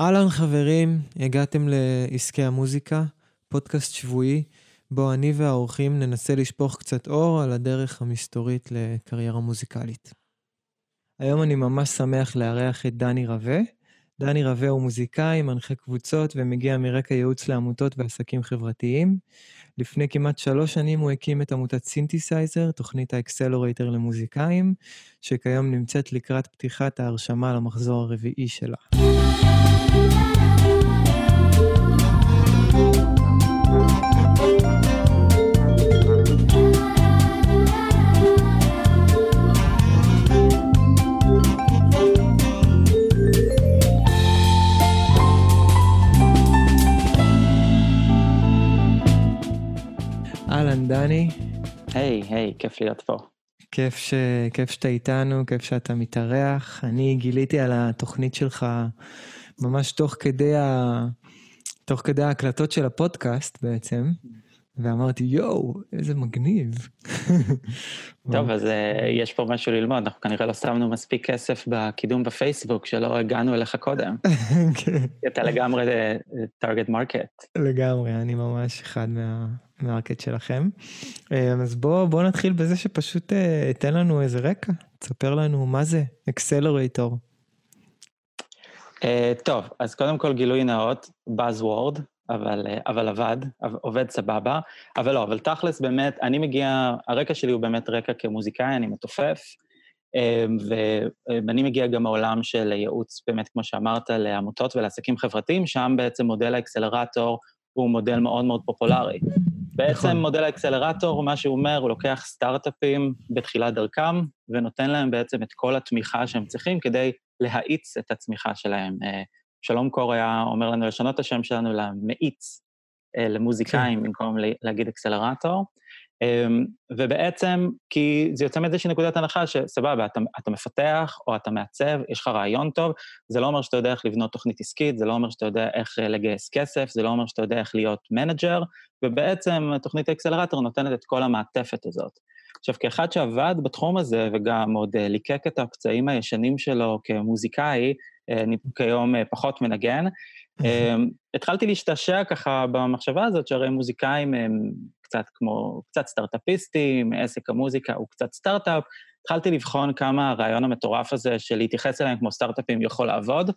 אהלן חברים, הגעתם לעסקי המוזיקה, פודקאסט שבועי, בו אני והאורחים ננסה לשפוך קצת אור על הדרך המסתורית לקריירה מוזיקלית. היום אני ממש שמח לארח את דני רווה. דני רווה הוא מוזיקאי, מנחה קבוצות ומגיע מרקע ייעוץ לעמותות ועסקים חברתיים. לפני כמעט שלוש שנים הוא הקים את עמותת סינתסייזר, תוכנית האקסלרייטור למוזיקאים, שכיום נמצאת לקראת פתיחת ההרשמה למחזור הרביעי שלה. דני. היי, hey, היי, hey, כיף להיות פה. כיף, ש... כיף שאתה איתנו, כיף שאתה מתארח. אני גיליתי על התוכנית שלך ממש תוך כדי, ה... תוך כדי ההקלטות של הפודקאסט בעצם, ואמרתי, יואו, איזה מגניב. טוב, אז uh, יש פה משהו ללמוד, אנחנו כנראה לא שמנו מספיק כסף בקידום בפייסבוק, שלא הגענו אליך קודם. כן. אתה לגמרי אה, מרקט. לגמרי, אני ממש אחד מה... מה market שלכם. אה, אז בואו בוא נתחיל בזה שפשוט תן לנו איזה רקע, תספר לנו מה זה אקסלרייטור. אה, טוב, אז קודם כל גילוי נאות, Buzzword, אבל, אה, אבל עבד, עובד סבבה, אבל לא, אבל תכלס באמת, אני מגיע, הרקע שלי הוא באמת רקע כמוזיקאי, אני מתופף, אה, ואני מגיע גם מעולם של ייעוץ, באמת, כמו שאמרת, לעמותות ולעסקים חברתיים, שם בעצם מודל האקסלרטור הוא מודל מאוד מאוד פופולרי. בעצם נכון. מודל האקסלרטור, מה שהוא אומר, הוא לוקח סטארט-אפים בתחילת דרכם, ונותן להם בעצם את כל התמיכה שהם צריכים כדי להאיץ את הצמיחה שלהם. אה, שלום קור היה אומר לנו לשנות את השם שלנו למאיץ, אה, למוזיקאים, כן. במקום להגיד אקסלרטור. אמ, ובעצם, כי זה יוצא מאיזושהי נקודת הנחה שסבבה, אתה, אתה מפתח או אתה מעצב, יש לך רעיון טוב, זה לא אומר שאתה יודע איך לבנות תוכנית עסקית, זה לא אומר שאתה יודע איך אה, לגייס כסף, זה לא אומר שאתה יודע איך להיות manager, ובעצם תוכנית האקסלרטור נותנת את כל המעטפת הזאת. עכשיו, כאחד שעבד בתחום הזה וגם עוד אה, ליקק את הפצעים הישנים שלו כמוזיקאי, אה, אני כיום פחות מנגן, התחלתי להשתעשע ככה במחשבה הזאת, שהרי מוזיקאים הם קצת כמו, קצת סטארט-אפיסטים, עסק המוזיקה הוא קצת סטארט-אפ. התחלתי לבחון כמה הרעיון המטורף הזה של להתייחס אליהם כמו סטארט-אפים יכול לעבוד.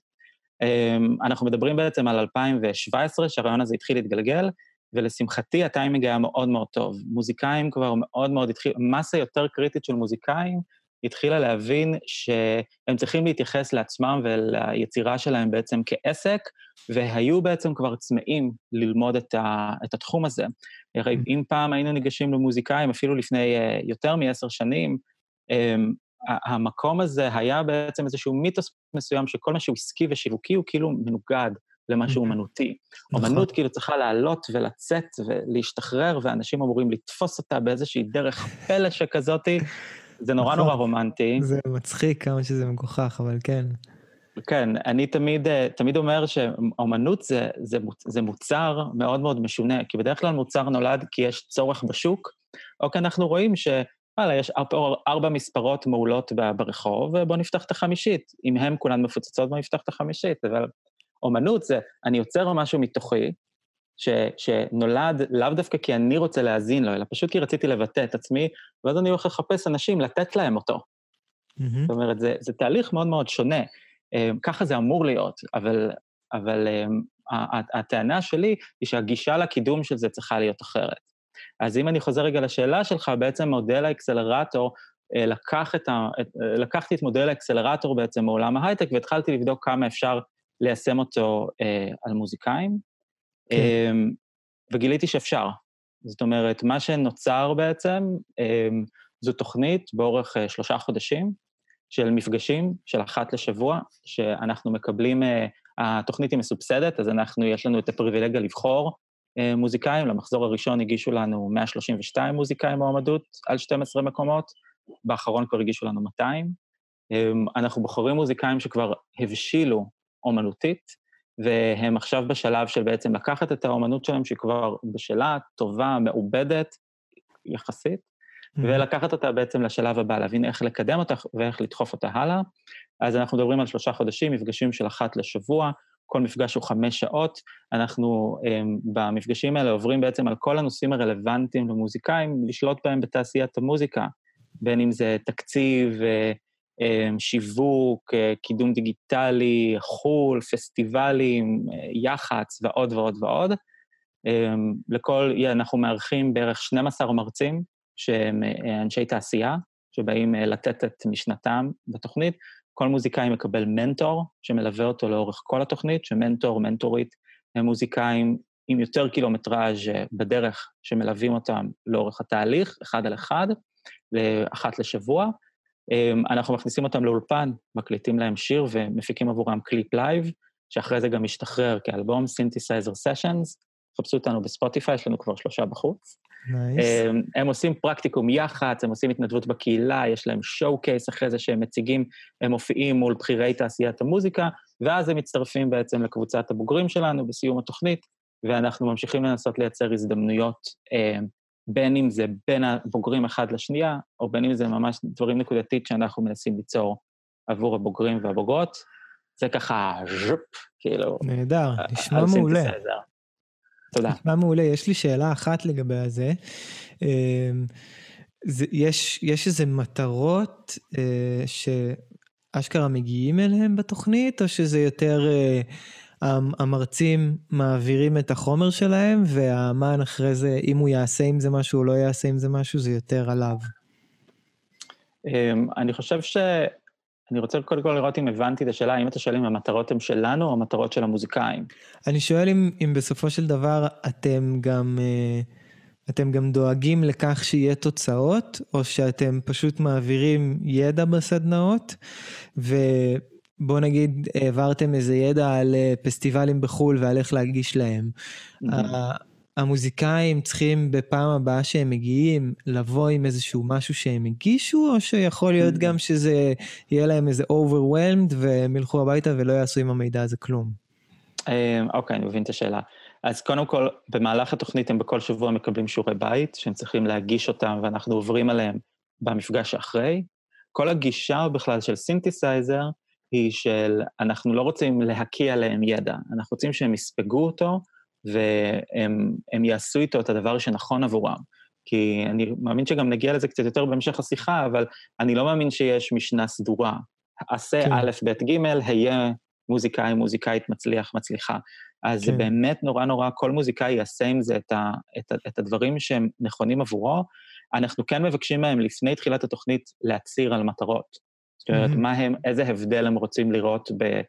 אנחנו מדברים בעצם על 2017, שהרעיון הזה התחיל להתגלגל, ולשמחתי הטיימינג היה מאוד מאוד טוב. מוזיקאים כבר מאוד מאוד התחילו, מסה יותר קריטית של מוזיקאים התחילה להבין שהם צריכים להתייחס לעצמם וליצירה שלהם בעצם כעסק, והיו בעצם כבר צמאים ללמוד את, ה, את התחום הזה. הרי mm. אם פעם היינו ניגשים למוזיקאים, אפילו לפני uh, יותר מעשר שנים, um, המקום הזה היה בעצם איזשהו מיתוס מסוים שכל מה שהוא עסקי ושיווקי הוא כאילו מנוגד למשהו אומנותי. נכון. אומנות כאילו צריכה לעלות ולצאת ולהשתחרר, ואנשים אמורים לתפוס אותה באיזושהי דרך פלא שכזאתי. זה נורא נורא נכון. רומנטי. זה מצחיק כמה שזה מגוחך, אבל כן. כן, אני תמיד, אה, תמיד אומר שאומנות זה, זה, זה מוצר מאוד מאוד משונה, כי בדרך כלל מוצר נולד כי יש צורך בשוק, או כי אנחנו רואים ש... וואלה, יש ארבע מספרות מעולות ברחוב, ובואו נפתח את החמישית. אם הן כולן מפוצצות, בואו נפתח את החמישית. אבל אומנות זה, אני יוצר משהו מתוכי, ש, שנולד לאו דווקא כי אני רוצה להאזין לו, אלא פשוט כי רציתי לבטא את עצמי, ואז אני הולך לחפש אנשים, לתת להם אותו. Mm-hmm. זאת אומרת, זה, זה תהליך מאוד מאוד שונה. Um, ככה זה אמור להיות, אבל, אבל um, הטענה שלי היא שהגישה לקידום של זה צריכה להיות אחרת. אז אם אני חוזר רגע לשאלה שלך, בעצם מודל האקסלרטור, uh, לקח את ה, לקחתי את מודל האקסלרטור בעצם מעולם ההייטק והתחלתי לבדוק כמה אפשר ליישם אותו על מוזיקאים, כן. um, וגיליתי שאפשר. זאת אומרת, מה שנוצר בעצם um, זו תוכנית באורך uh, שלושה חודשים של מפגשים של אחת לשבוע, שאנחנו מקבלים, uh, התוכנית היא מסובסדת, אז אנחנו, יש לנו את הפריבילגיה לבחור uh, מוזיקאים, למחזור הראשון הגישו לנו 132 מוזיקאים מועמדות על 12 מקומות, באחרון כבר הגישו לנו 200. Um, אנחנו בוחרים מוזיקאים שכבר הבשילו אומנותית, והם עכשיו בשלב של בעצם לקחת את האומנות שלהם, שהיא כבר בשלה, טובה, מעובדת, יחסית, mm-hmm. ולקחת אותה בעצם לשלב הבא, להבין איך לקדם אותה ואיך לדחוף אותה הלאה. אז אנחנו מדברים על שלושה חודשים, מפגשים של אחת לשבוע, כל מפגש הוא חמש שעות. אנחנו במפגשים האלה עוברים בעצם על כל הנושאים הרלוונטיים למוזיקאים, לשלוט בהם בתעשיית המוזיקה, בין אם זה תקציב, שיווק, קידום דיגיטלי, חו"ל, פסטיבלים, יח"צ ועוד ועוד ועוד. לכל, אנחנו מארחים בערך 12 מרצים שהם אנשי תעשייה, שבאים לתת את משנתם בתוכנית. כל מוזיקאי מקבל מנטור שמלווה אותו לאורך כל התוכנית, שמנטור, מנטורית, הם מוזיקאים עם יותר קילומטראז' בדרך שמלווים אותם לאורך התהליך, אחד על אחד, אחת לשבוע. אנחנו מכניסים אותם לאולפן, מקליטים להם שיר ומפיקים עבורם קליפ live, שאחרי זה גם משתחרר כאלבום, Synthesizer Sessions. חפשו אותנו בספוטיפיי, יש לנו כבר שלושה בחוץ. Nice. הם, הם עושים פרקטיקום יח"צ, הם עושים התנדבות בקהילה, יש להם showcase אחרי זה שהם מציגים, הם מופיעים מול בכירי תעשיית המוזיקה, ואז הם מצטרפים בעצם לקבוצת הבוגרים שלנו בסיום התוכנית, ואנחנו ממשיכים לנסות לייצר הזדמנויות, אה, בין אם זה בין הבוגרים אחד לשנייה, או בין אם זה ממש דברים נקודתית שאנחנו מנסים ליצור עבור הבוגרים והבוגרות. זה ככה, ז'ופ, כאילו... נהדר, על נשמע מעולה. תודה. נשמע מעולה. יש לי שאלה אחת לגבי זה. אמ, זה יש, יש איזה מטרות אה, שאשכרה מגיעים אליהם בתוכנית, או שזה יותר אה, המרצים מעבירים את החומר שלהם, והאמן אחרי זה, אם הוא יעשה עם זה משהו או לא יעשה עם זה משהו, זה יותר עליו. אמ, אני חושב ש... אני רוצה קודם כל לראות אם הבנתי את השאלה, האם אתה שואל אם המטרות הן שלנו או המטרות של המוזיקאים. אני שואל אם, אם בסופו של דבר אתם גם, אה, אתם גם דואגים לכך שיהיה תוצאות, או שאתם פשוט מעבירים ידע בסדנאות, ובוא נגיד העברתם איזה ידע על אה, פסטיבלים בחו"ל ועל איך להגיש להם. המוזיקאים צריכים בפעם הבאה שהם מגיעים לבוא עם איזשהו משהו שהם הגישו, או שיכול להיות גם שזה יהיה להם איזה overwhelmed והם ילכו הביתה ולא יעשו עם המידע הזה כלום. אמ, אוקיי, אני מבין את השאלה. אז קודם כל, במהלך התוכנית הם בכל שבוע מקבלים שיעורי בית, שהם צריכים להגיש אותם, ואנחנו עוברים עליהם במפגש שאחרי. כל הגישה בכלל של סינתסייזר היא של, אנחנו לא רוצים להקיא עליהם ידע, אנחנו רוצים שהם יספגו אותו, והם יעשו איתו את הדבר שנכון עבורם. כי אני מאמין שגם נגיע לזה קצת יותר בהמשך השיחה, אבל אני לא מאמין שיש משנה סדורה. עשה כן. א', ב', ג', היה מוזיקאי, מוזיקאית מצליח, מצליחה. אז זה כן. באמת נורא נורא, כל מוזיקאי יעשה עם זה את, ה, את, ה, את הדברים שהם נכונים עבורו. אנחנו כן מבקשים מהם לפני תחילת התוכנית להצהיר על מטרות. זאת אומרת. מה הם, איזה הבדל הם רוצים לראות ב,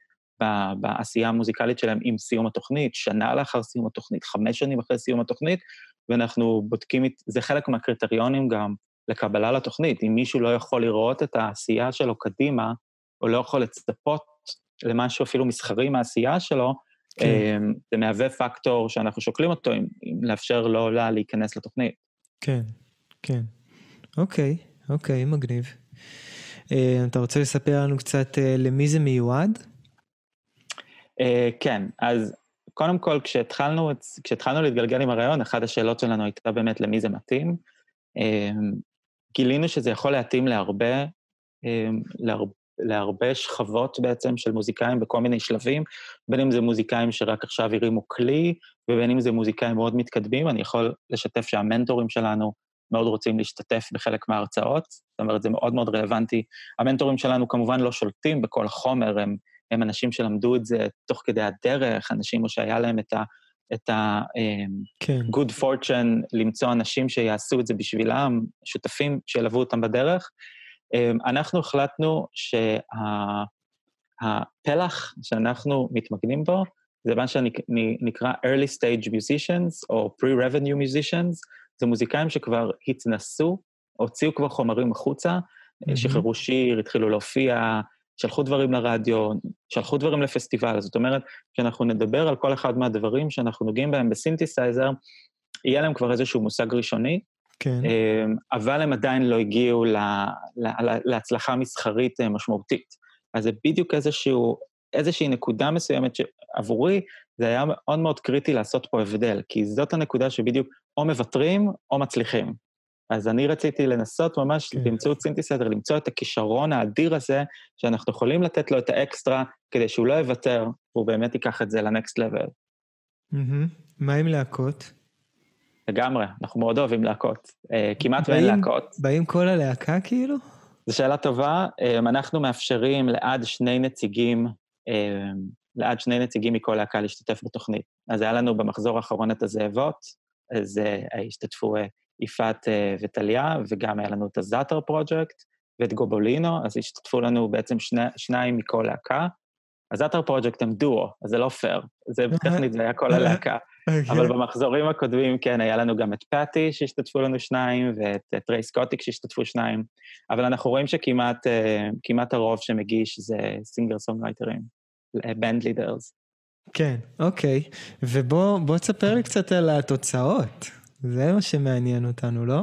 ב, בעשייה המוזיקלית שלהם עם סיום התוכנית, שנה לאחר סיום התוכנית, חמש שנים אחרי סיום התוכנית, ואנחנו בודקים, זה חלק מהקריטריונים גם לקבלה לתוכנית. אם מישהו לא יכול לראות את העשייה שלו קדימה, או לא יכול לצפות למשהו אפילו מסחרי מהעשייה שלו, כן. אמ, זה מהווה פקטור שאנחנו שוקלים אותו, אם, אם לאפשר לו לה להיכנס לתוכנית. כן, כן. אוקיי, אוקיי, מגניב. אה, אתה רוצה לספר לנו קצת אה, למי זה מיועד? Uh, כן, אז קודם כל, כשהתחלנו, כשהתחלנו להתגלגל עם הרעיון, אחת השאלות שלנו הייתה באמת למי זה מתאים. גילינו שזה יכול להתאים להרבה, um, להר, להרבה שכבות בעצם של מוזיקאים בכל מיני שלבים, בין אם זה מוזיקאים שרק עכשיו הרימו כלי, ובין אם זה מוזיקאים מאוד מתקדמים. אני יכול לשתף שהמנטורים שלנו מאוד רוצים להשתתף בחלק מההרצאות, זאת אומרת, זה מאוד מאוד רלוונטי. המנטורים שלנו כמובן לא שולטים בכל החומר, הם הם אנשים שלמדו את זה תוך כדי הדרך, אנשים או שהיה להם את ה... את ה um, כן. good fortune למצוא אנשים שיעשו את זה בשבילם, שותפים שילוו אותם בדרך. Um, אנחנו החלטנו שהפלח שאנחנו מתמקדים בו, זה מה שנקרא early stage musicians או pre-revenue musicians, זה מוזיקאים שכבר התנסו, הוציאו כבר חומרים החוצה, מהמם. שחררו שיר, התחילו להופיע, שלחו דברים לרדיו, שלחו דברים לפסטיבל. זאת אומרת, כשאנחנו נדבר על כל אחד מהדברים שאנחנו נוגעים בהם בסינתסייזר, יהיה להם כבר איזשהו מושג ראשוני, כן. אמ, אבל הם עדיין לא הגיעו ל, ל, ל, להצלחה מסחרית אה, משמעותית. אז זה בדיוק איזשהו, איזושהי נקודה מסוימת שעבורי זה היה מאוד מאוד קריטי לעשות פה הבדל, כי זאת הנקודה שבדיוק או מוותרים או מצליחים. אז אני רציתי לנסות ממש כן. באמצעות סינתסייזר, למצוא את הכישרון האדיר הזה, שאנחנו יכולים לתת לו את האקסטרה, כדי שהוא לא יוותר, והוא באמת ייקח את זה ל next level. מהמם. מה עם להקות? לגמרי, אנחנו מאוד אוהבים להקות. אה, כמעט ואין להקות. באים כל הלהקה כאילו? זו שאלה טובה. אה, אנחנו מאפשרים לעד שני נציגים, אה, לעד שני נציגים מכל להקה להשתתף בתוכנית. אז היה לנו במחזור האחרון את הזאבות, אז אה, השתתפו אה, יפעת אה, וטליה, וגם היה לנו את הזאטר פרויקט ואת גובולינו, אז השתתפו לנו בעצם שני, שניים מכל להקה. הזאטר פרויקט הם דואו, אז זה לא פייר. זה טכנית, זה היה כל הלהקה. אבל במחזורים הקודמים, כן, היה לנו גם את פאטי שהשתתפו לנו שניים, ואת טריי סקוטיק שהשתתפו שניים, אבל אנחנו רואים שכמעט כמעט הרוב שמגיש זה סינגר סונגרייטרים, בנד לידרס. כן, אוקיי. ובוא בוא תספר לי קצת על התוצאות. זה מה שמעניין אותנו, לא?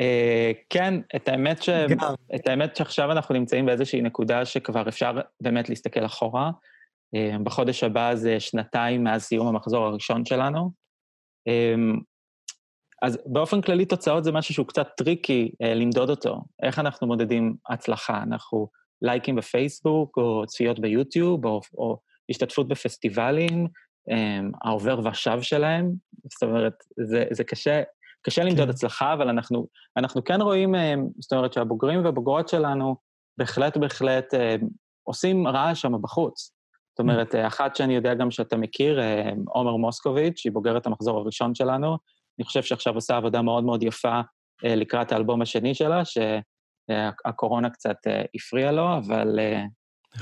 אה, כן, את האמת, ש... גם. את האמת שעכשיו אנחנו נמצאים באיזושהי נקודה שכבר אפשר באמת להסתכל אחורה. אה, בחודש הבא זה שנתיים מאז סיום המחזור הראשון שלנו. אה, אז באופן כללי תוצאות זה משהו שהוא קצת tricky אה, למדוד אותו. איך אנחנו מודדים הצלחה? אנחנו לייקים בפייסבוק, או צפיות ביוטיוב, או, או השתתפות בפסטיבלים, אה, העובר ושב שלהם. זאת אומרת, זה, זה קשה, קשה למדוד כן. הצלחה, אבל אנחנו, אנחנו כן רואים, אה, זאת אומרת שהבוגרים והבוגרות שלנו בהחלט בהחלט אה, עושים רעש שם בחוץ. זאת אומרת, אה, אחת שאני יודע גם שאתה מכיר, עומר מוסקוביץ', שהיא בוגרת המחזור הראשון שלנו, אני חושב שעכשיו עושה עבודה מאוד מאוד יפה אה, לקראת האלבום השני שלה, שהקורונה קצת אה, הפריעה לו, אבל אה,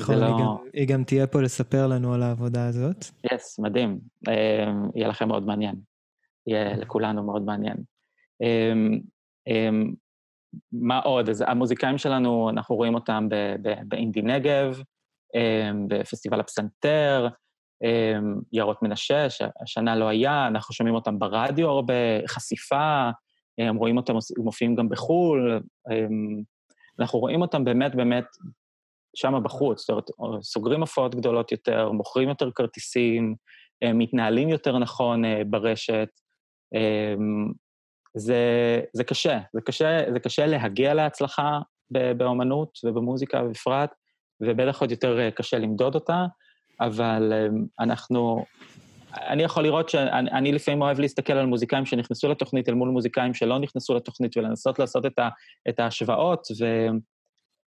נכון, לא- היא גם- היא גם תהיה פה לספר לנו על העבודה הזאת. יס, מדהים. אה, יהיה לכם מאוד מעניין. יהיה לכולנו מאוד מעניין. אה, אה, מה עוד? אז המוזיקאים שלנו, אנחנו רואים אותם באינדי נגב, אה, בפסטיבל הפסנתר, אה, יערות מנשה, שהשנה לא היה, אנחנו שומעים אותם ברדיו הרבה, חשיפה, אה, רואים אותם מופיעים גם בחו"ל, אה, אנחנו רואים אותם באמת באמת שם בחוץ, זאת אומרת, סוגרים הופעות גדולות יותר, מוכרים יותר כרטיסים, אה, מתנהלים יותר נכון אה, ברשת. אה, זה, זה קשה, זה קשה, זה קשה להגיע להצלחה ב- באומנות ובמוזיקה בפרט, ובטח עוד יותר אה, קשה למדוד אותה, אבל אה, אנחנו... אני יכול לראות שאני אני לפעמים אוהב להסתכל על מוזיקאים שנכנסו לתוכנית אל מול מוזיקאים שלא נכנסו לתוכנית ולנסות לעשות את, ה, את ההשוואות,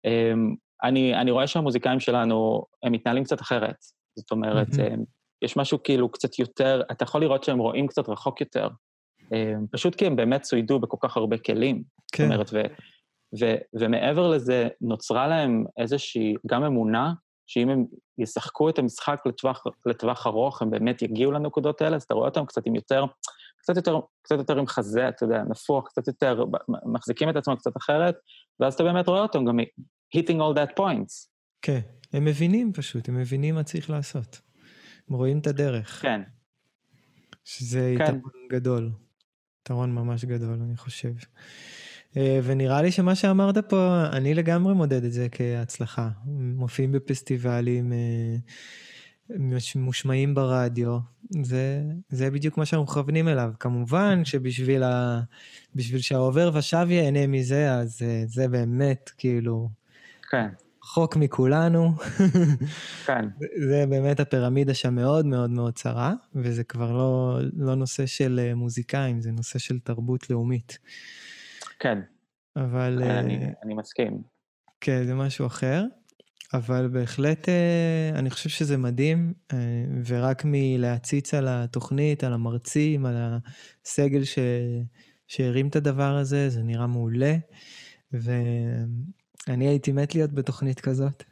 ואני אני רואה שהמוזיקאים שלנו, הם מתנהלים קצת אחרת. זאת אומרת. הם- יש משהו כאילו קצת יותר, אתה יכול לראות שהם רואים קצת רחוק יותר. הם- פשוט כי הם באמת צוידו בכל כך הרבה כלים. זאת כן, אומרת, ו, ו, ומעבר לזה, נוצרה להם איזושהי גם אמונה, שאם הם ישחקו את המשחק לטווח, לטווח ארוך, הם באמת יגיעו לנקודות האלה, אז אתה רואה אותם קצת עם יותר, קצת יותר, קצת יותר עם חזה, אתה יודע, נפוח, קצת יותר, מחזיקים את עצמם קצת אחרת, ואז אתה באמת רואה אותם גם hitting all that points. כן. הם מבינים פשוט, הם מבינים מה צריך לעשות. הם רואים את הדרך, כן, שזה כן. יתרון גדול. יתרון ממש גדול, אני חושב. אה, ונראה לי שמה שאמרת פה, אני לגמרי מודד את זה כהצלחה. מופיעים בפסטיבלים, אה, מושמעים ברדיו, זה, זה בדיוק מה שאנחנו מכוונים אליו. כמובן שבשביל ה, בשביל שהעובר ושב ייהנה מזה, אז אה, זה באמת כאילו כן, רחוק מכולנו. כן, זה באמת הפירמידה שם מאוד מאוד מאוד צרה, וזה כבר לא, לא נושא של מוזיקאים, זה נושא של תרבות לאומית. כן, אבל אה, אני, אני מסכים. כן, זה משהו אחר. אבל בהחלט אה, אני חושב שזה מדהים, אה, ורק מלהציץ על התוכנית, על המרצים, על הסגל ש... שהרים את הדבר הזה, זה נראה מעולה. ואני הייתי מת להיות בתוכנית כזאת.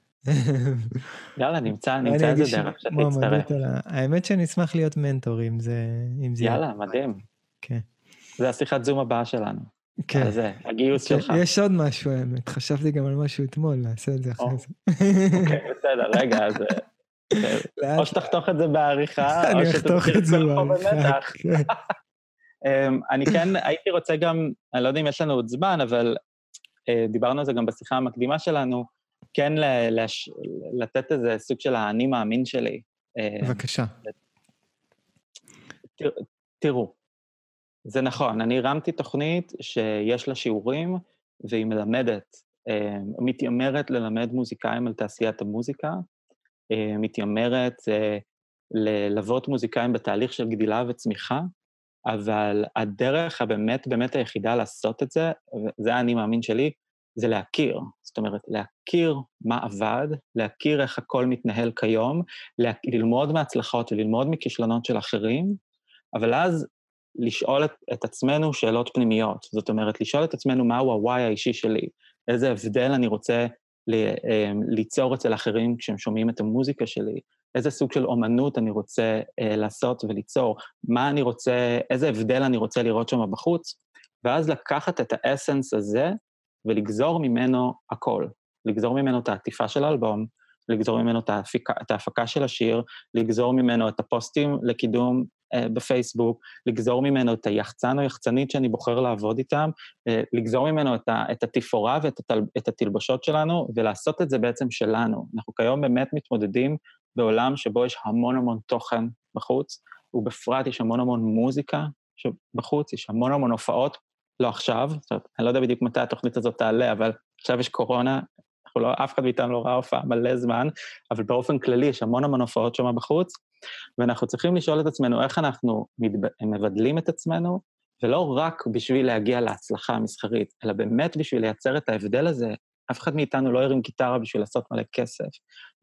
יאללה, נמצא, נמצא איזה דרך שתצטרף. ה- האמת שאני אשמח להיות מנטור אם זה... אם זה יאללה, מדהים. כן. זה השיחת זום הבאה שלנו. כן. זה, הגיוס ש- שלך. יש עוד משהו האמת, חשבתי גם על משהו אתמול, נעשה את זה אחרי. זה. אוקיי, בסדר, רגע, אז... אה, או שתחתוך את זה בעריכה, או שתתחיל את זה. במתח. כן. אמ, אני כן הייתי רוצה גם, אני לא יודע אם יש לנו עוד זמן, אבל אה, דיברנו על זה גם בשיחה המקדימה שלנו, כן לתת איזה סוג של האני מאמין שלי. אה, בבקשה. תר- תראו, זה נכון, אני הרמתי תוכנית שיש לה שיעורים, והיא מלמדת, אה, מתיימרת ללמד מוזיקאים על תעשיית המוזיקה, אה, מתיימרת אה, ללוות מוזיקאים בתהליך של גדילה וצמיחה, אבל הדרך הבאמת באמת היחידה לעשות את זה, וזה האני מאמין שלי, זה להכיר. זאת אומרת, להכיר מה עבד, להכיר איך הכל מתנהל כיום, ללמוד מהצלחות וללמוד מכישלונות של אחרים, אבל אז לשאול את, את עצמנו שאלות פנימיות. זאת אומרת, לשאול את עצמנו מהו ה-why האישי שלי, איזה הבדל אני רוצה ל, אמ, ליצור אצל אחרים כשהם שומעים את המוזיקה שלי, איזה סוג של אומנות אני רוצה אה, לעשות וליצור, מה אני רוצה, איזה הבדל אני רוצה לראות שם בחוץ, ואז לקחת את האסנס הזה ולגזור ממנו הכל. לגזור ממנו את העטיפה של האלבום, לגזור ממנו את ההפקה, של השיר, לגזור ממנו את הפוסטים לקידום בפייסבוק, לגזור ממנו את היחצן או יחצנית שאני בוחר לעבוד איתם, אה, לגזור ממנו את, ה, את התפאורה ואת התל, את התלבשות שלנו, ולעשות את זה בעצם שלנו. אנחנו כיום באמת מתמודדים בעולם שבו יש המון המון תוכן בחוץ, ובפרט יש המון המון מוזיקה בחוץ, יש המון המון הופעות, לא עכשיו, זאת אומרת, אני לא יודע בדיוק מתי התוכנית הזאת תעלה, אבל עכשיו יש קורונה, אנחנו לא, אף אחד מאיתנו לא ראה הופעה מלא זמן, אבל באופן כללי יש המון המון הופעות שם בחוץ, ואנחנו צריכים לשאול את עצמנו איך אנחנו. מבדלים את עצמנו, ולא רק בשביל להגיע להצלחה המסחרית, אלא באמת בשביל לייצר את ההבדל הזה. אף אחד מאיתנו לא הרים גיטרה בשביל לעשות מלא כסף.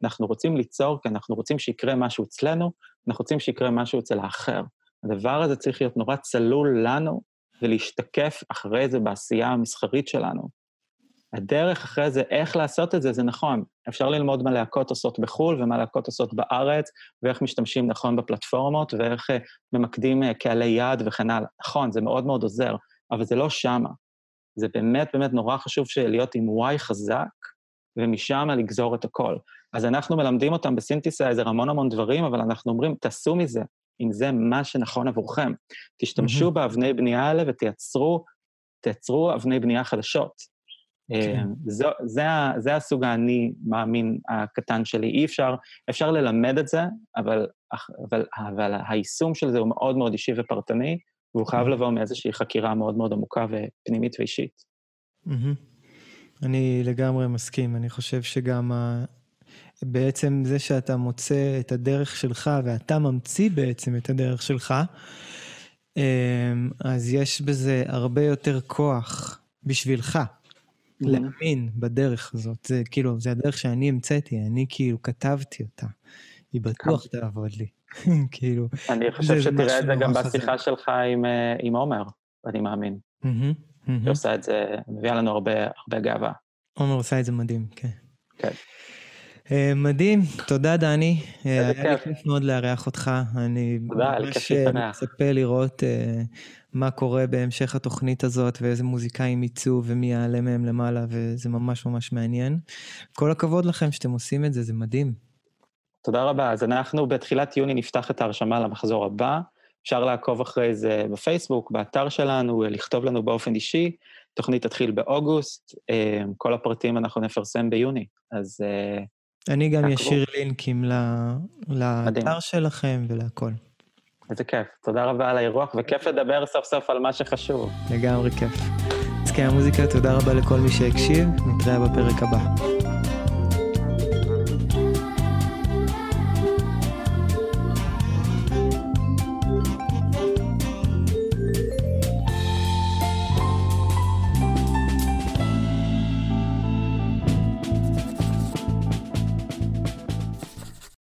אנחנו רוצים ליצור כי אנחנו רוצים שיקרה משהו אצלנו, אנחנו רוצים שיקרה משהו אצל האחר. הדבר הזה צריך להיות נורא צלול לנו ולהשתקף אחרי זה בעשייה המסחרית שלנו. הדרך אחרי זה, איך לעשות את זה, זה נכון. אפשר ללמוד מה להקות עושות בחו"ל ומה להקות עושות בארץ, ואיך משתמשים נכון בפלטפורמות, ואיך אה, ממקדים אה, קהלי יעד וכן הלאה. נכון, זה מאוד מאוד עוזר, אבל זה לא שמה. זה באמת באמת נורא חשוב להיות עם וואי חזק, ומשם לגזור את הכל. אז אנחנו מלמדים אותם בסינתסייזר המון המון דברים, אבל אנחנו אומרים, תעשו מזה, אם זה מה שנכון עבורכם. תשתמשו mm-hmm. באבני בנייה האלה ותייצרו, תייצרו אבני בנייה חדשות. כן. אה, זה, זה, זה הסוג האני מאמין הקטן שלי. אי אפשר, אפשר ללמד את זה, אבל, אבל, אבל היישום של זה הוא מאוד מאוד אישי ופרטני, והוא חייב לבוא מאיזושהי חקירה מאוד מאוד עמוקה ופנימית ואישית. אני לגמרי מסכים, אני חושב שגם ה... בעצם זה שאתה מוצא את הדרך שלך ואתה ממציא בעצם את הדרך שלך, אה, אז יש בזה הרבה יותר כוח בשבילך. להאמין בדרך הזאת. זה כאילו, זה הדרך שאני המצאתי, אני כאילו כתבתי אותה. היא בטוח. תעבוד לי. כאילו... אני חושב שתראה את זה גם בשיחה שלך עם, אה, עם עומר, אני מאמין. היא עושה את זה, מביאה לנו הרבה, הרבה גאווה. עומר עושה את זה מדהים, כן. כן. Uh, מדהים, תודה דני. Uh, היה לי כיף מאוד לארח אותך. אני ממש מצפה לראות uh, מה קורה בהמשך התוכנית הזאת, ואיזה מוזיקאים יצאו ומי יעלה מהם למעלה, וזה ממש ממש מעניין. כל הכבוד לכם שאתם עושים את זה, זה מדהים. תודה רבה. אז אנחנו בתחילת יוני נפתח את ההרשמה למחזור הבא. אפשר לעקוב אחרי זה בפייסבוק, באתר שלנו, לכתוב לנו באופן אישי. תוכנית תתחיל באוגוסט, אה, כל הפרטים אנחנו נפרסם ביוני, אז... אה, אני גם אשאיר לינקים לאתר שלכם ולהכל. איזה כיף. תודה רבה על האירוח, וכיף לדבר סוף סוף על מה שחשוב. לגמרי כיף. עסקי המוזיקה, תודה רבה לכל מי שהקשיב, נתראה בפרק הבא.